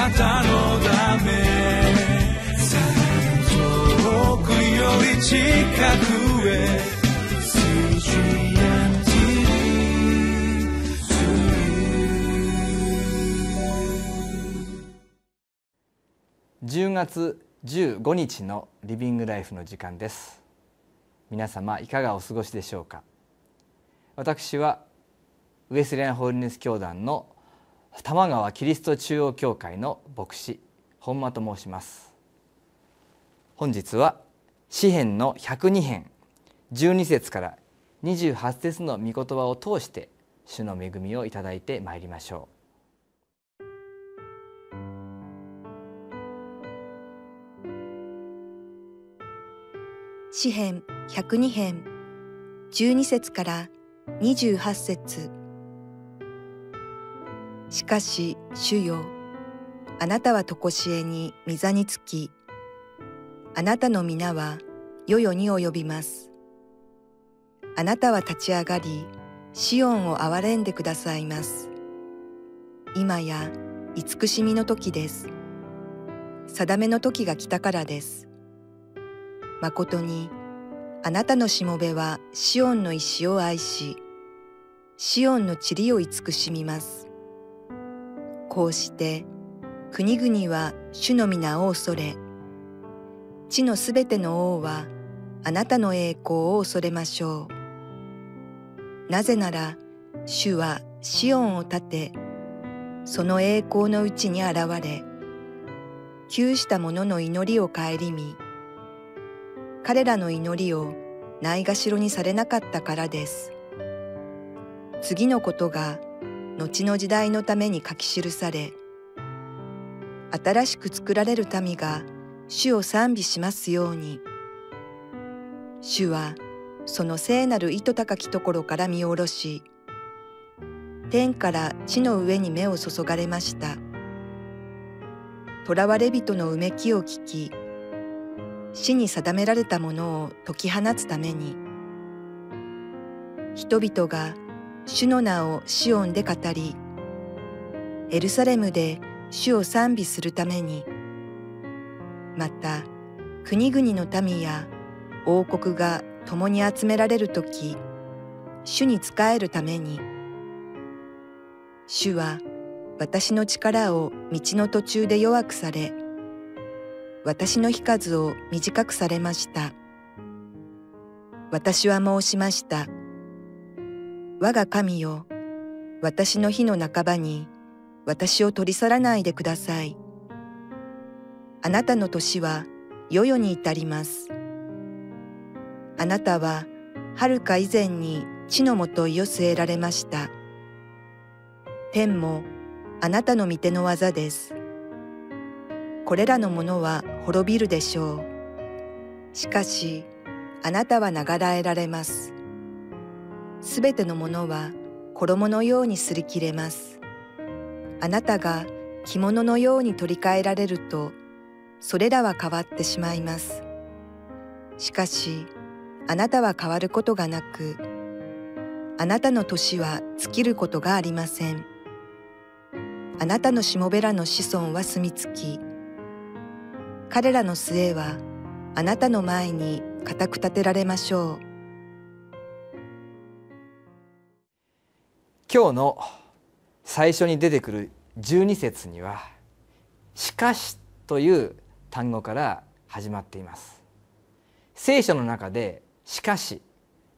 なたのため。遠くより近くへ。10月15日のリビングライフの時間です。皆様いかがお過ごしでしょうか。私はウエスレアンホールネス教団の玉川キリスト中央教会の牧師本間と申します。本日は詩編の102編12節から28節の御言葉を通して主の恵みをいただいてまいりましょう。詩編102編12節から28節。かし主よ。あなたはとこしえに御座につき。あなたの皆は世々に及びます。あなたは立ち上がりシオンを憐れんでくださいます。今や慈しみの時です。定めの時が来たからです。誠にあなたのしもべはシオンの石を愛し、シオンの塵を慈しみます。こうして国々は主の皆を恐れ、地のすべての王はあなたの栄光を恐れましょう。なぜなら主はシオンを立て、その栄光のうちに現れ、窮した者の祈りを顧み、彼らの祈りをないがしろにされなかったからです。次のことが後の時代のために書き記され、新しく作られる民が主を賛美しますように。主はその聖なる糸高きところから見下ろし、天から地の上に目を注がれました。囚われ人のうめきを聞き、死に定められたものを解き放つために人々が主の名をシオンで語りエルサレムで主を賛美するためにまた国々の民や王国が共に集められる時主に仕えるために主は私の力を道の途中で弱くされ私の日数を短くされました。私は申しました。我が神よ、私の日の半ばに私を取り去らないでください。あなたの年は世々に至ります。あなたは遥か以前に地のもといを据えられました。天もあなたの御手の技です。これらのものは滅びるでしょう。しかし、あなたは流らえられます。すべてのものは衣のようにすり切れます。あなたが着物のように取り替えられると、それらは変わってしまいます。しかし、あなたは変わることがなく、あなたの年は尽きることがありません。あなたのしもべらの子孫は住み着き、彼らの末はあなたの前に固く立てられましょう今日の最初に出てくる12節には「しかし」という単語から始まっています。聖書の中で「しかし」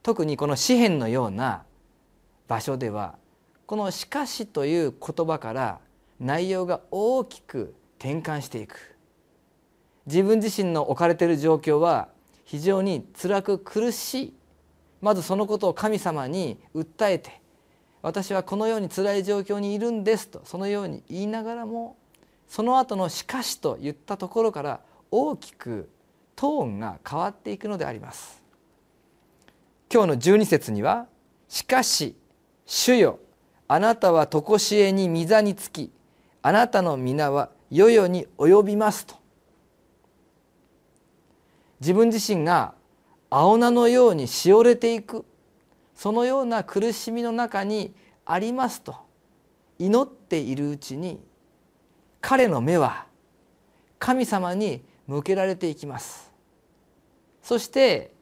特にこの詩篇のような場所ではこの「しかし」という言葉から内容が大きく転換していく。自分自身の置かれている状況は非常に辛く苦しい。まずそのことを神様に訴えて私はこのように辛い状況にいるんですとそのように言いながらもその後の「しかし」と言ったところから大きくトーンが変わっていくのであります。今日の12節には「しかし主よあなたは常しえに御座につきあなたの皆は世々に及びます」と自分自身が青菜のようにしおれていくそのような苦しみの中にありますと祈っているうちに彼の目は神様に向けられていきます。そして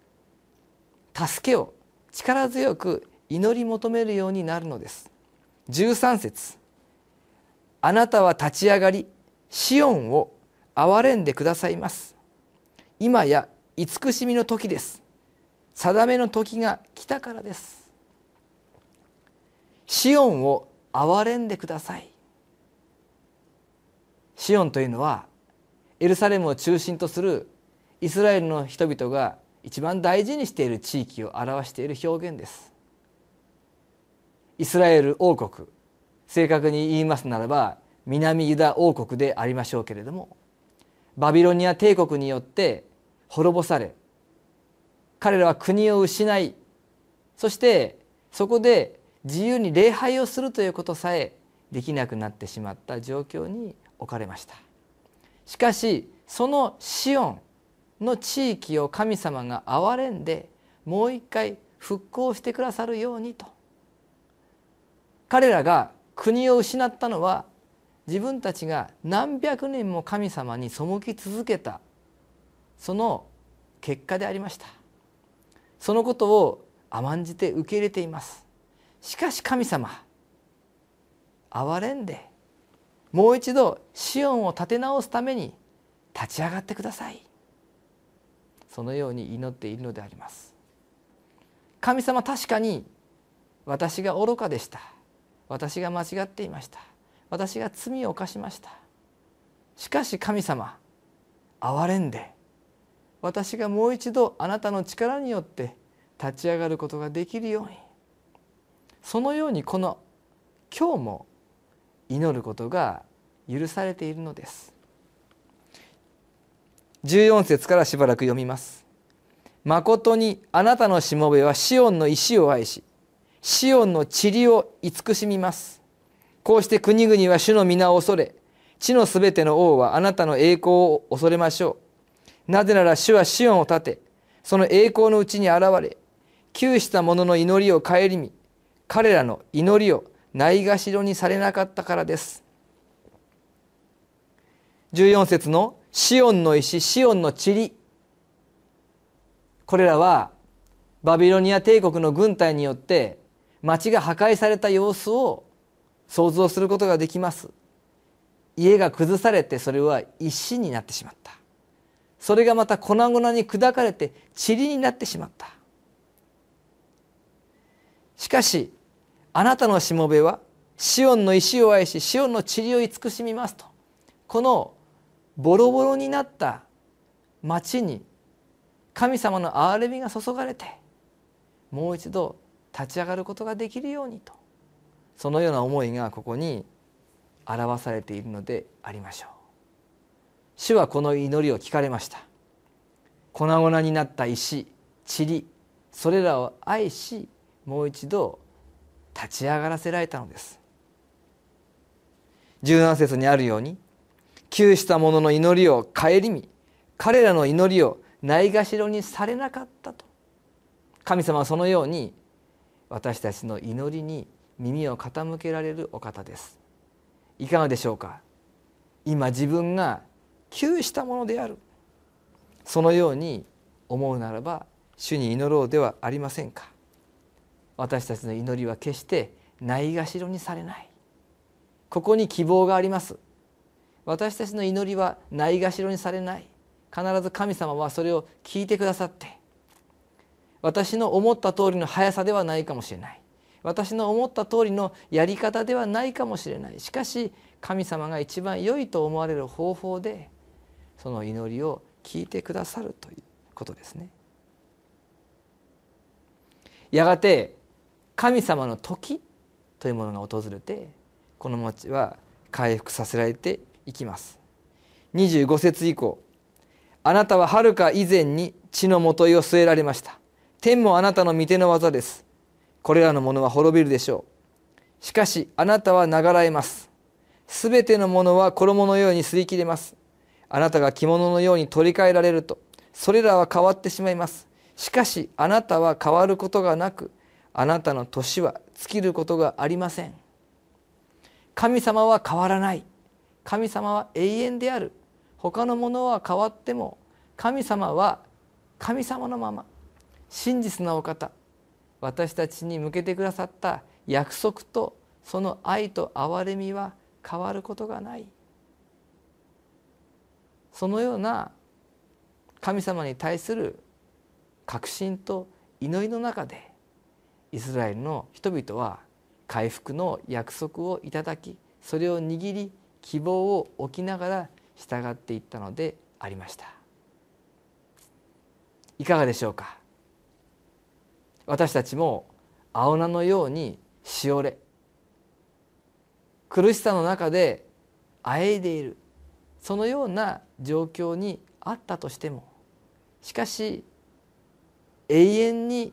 助けを力強く祈り求めるようになるのです。13節。あなたは立ち上がりシオンを憐れんでくださいます。今や慈しみの時です。定めの時が来たからです。シオンを憐れんでください。シオンというのはエルサレムを中心とするイスラエルの人々が一番大事にしている地域を表している表現です。イスラエル王国正確に言いますならば南ユダ王国でありましょうけれどもバビロニア帝国によって滅ぼされ彼らは国を失いそしてそこで自由に礼拝をするということさえできなくなってしまった状況に置かれました。しかしそのシオンの地域を神様が憐れんでもう一回復興してくださるようにと。彼らが国を失ったのは自分たちが何百年も神様に背き続けたその結果でありました。そのことを甘んじて受け入れています。しかし神様憐れんでもう一度シオンを立て直すために立ち上がってください。そのように祈っているのであります。神様確かに私が愚かでした。私が間違っていました。私が罪を犯しました。しかし神様憐れんで私がもう一度あなたの力によって立ち上がることができるよ。うにそのようにこの今日も祈ることが許されているのです。14節からしばらく読みます。誠にあなたのしもべはシオンの石を愛しシオンの塵を慈しみます。こうして国々は主の皆を恐れ地のすべての王はあなたの栄光を恐れましょうなぜなら主はシオンを立てその栄光のうちに現れ窮した者の祈りを顧み彼らの祈りをないがしろにされなかったからです。14節のシオンの石シオンの塵。これらはバビロニア帝国の軍隊によって町が破壊された様子を想像することができます。家が崩されてそれは石になってしまった。それがまた粉々に砕かれて塵になってしまった。しかしあなたのしもべはシオンの石を愛しシオンの塵を慈しみますとこのボロボロになった町に神様の憐れみが注がれてもう一度立ち上がることができるようにとそのような思いがここに表されているのでありましょう。主はこの祈りを聞かれました。粉々になった石塵それらを愛しもう一度立ち上がらせられたのです。17節にあるように窮した者の祈りを顧み彼らの祈りをないがしろにされなかったと。神様はそのように私たちの祈りに耳を傾けられるお方です。いかがでしょうか？今自分が窮したものである。そのように思うならば主に祈ろうではありませんか。私たちの祈りは決してないがしろにされない。ここに希望があります。私たちの祈りはないがしろにされない。必ず神様はそれを聞いてくださって。私の思った通りの速さではないかもしれない。私の思った通りのやり方ではないかもしれない。しかし神様が一番良いと思われる方法でその祈りを聞いてくださるということですね。やがて神様の時というものが訪れてこの町は回復させられていきます。25節以降あなたははるか以前に地のもといを据えられました。天もあなたの御手の技です。これらのものは滅びるでしょう。しかしあなたは流らえます。すべてのものは衣のように擦り切れます。あなたが着物のように取り替えられるとそれらは変わってしまいます。しかしあなたは変わることがなくあなたの年は尽きることがありません。神様は変わらない。神様は永遠である。他のものは変わっても神様は神様のまま。真実なお方私たちに向けてくださった約束とその愛と憐れみは変わることがない。そのような神様に対する確信と祈りの中でイスラエルの人々は回復の約束をいただきそれを握り希望を置きながら従っていったのでありました。いかがでしょうか？私たちも青菜のようにしおれ苦しさの中であえいでいる。そのような状況にあったとしてもしかし永遠に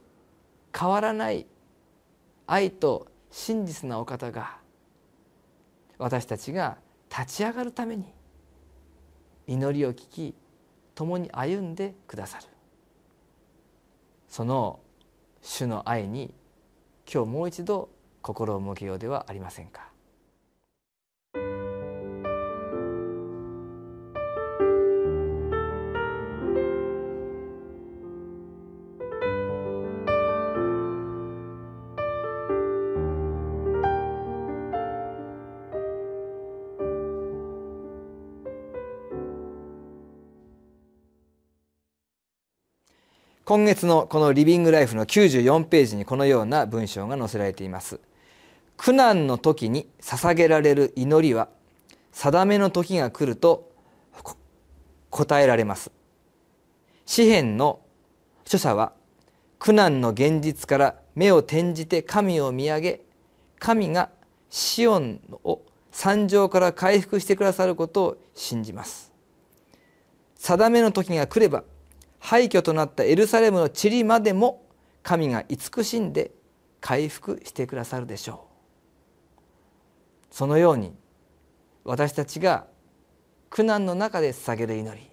変わらない愛と真実なお方が私たちが立ち上がるために祈りを聞き共に歩んでくださる。その主の愛に今日もう一度心を向けようではありませんか。今月のこのリビングライフの94ページにこのような文章が載せられています。苦難の時に捧げられる祈りは定めの時が来ると答えられます。詩篇の著者は苦難の現実から目を転じて神を見上げ神がシオンを惨状から回復してくださることを信じます。定めの時が来れば廃墟となったエルサレムの塵までも神が慈しんで回復してくださるでしょう。そのように私たちが苦難の中で捧げる祈り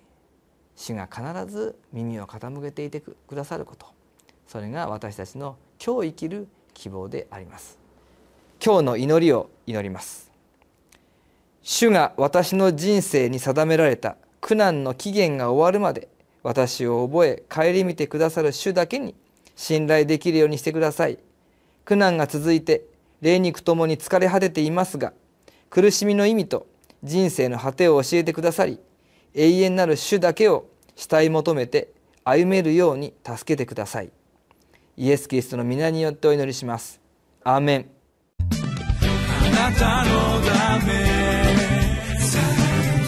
主が必ず耳を傾けていてく。ださることそれが私たちの今日生きる希望であります。今日の祈りを祈ります。主が私の人生に定められた苦難の期限が終わるまで私を覚え顧みてくださる主だけに信頼できるようにしてください。苦難が続いて霊肉ともに疲れ果てていますが苦しみの意味と人生の果てを教えてくださり永遠なる主だけを慕い求めて歩めるように助けてください。イエス・キリストの皆によってお祈りします。アーメン。あなたのため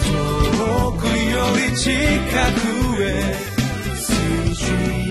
遠くより近く és. Se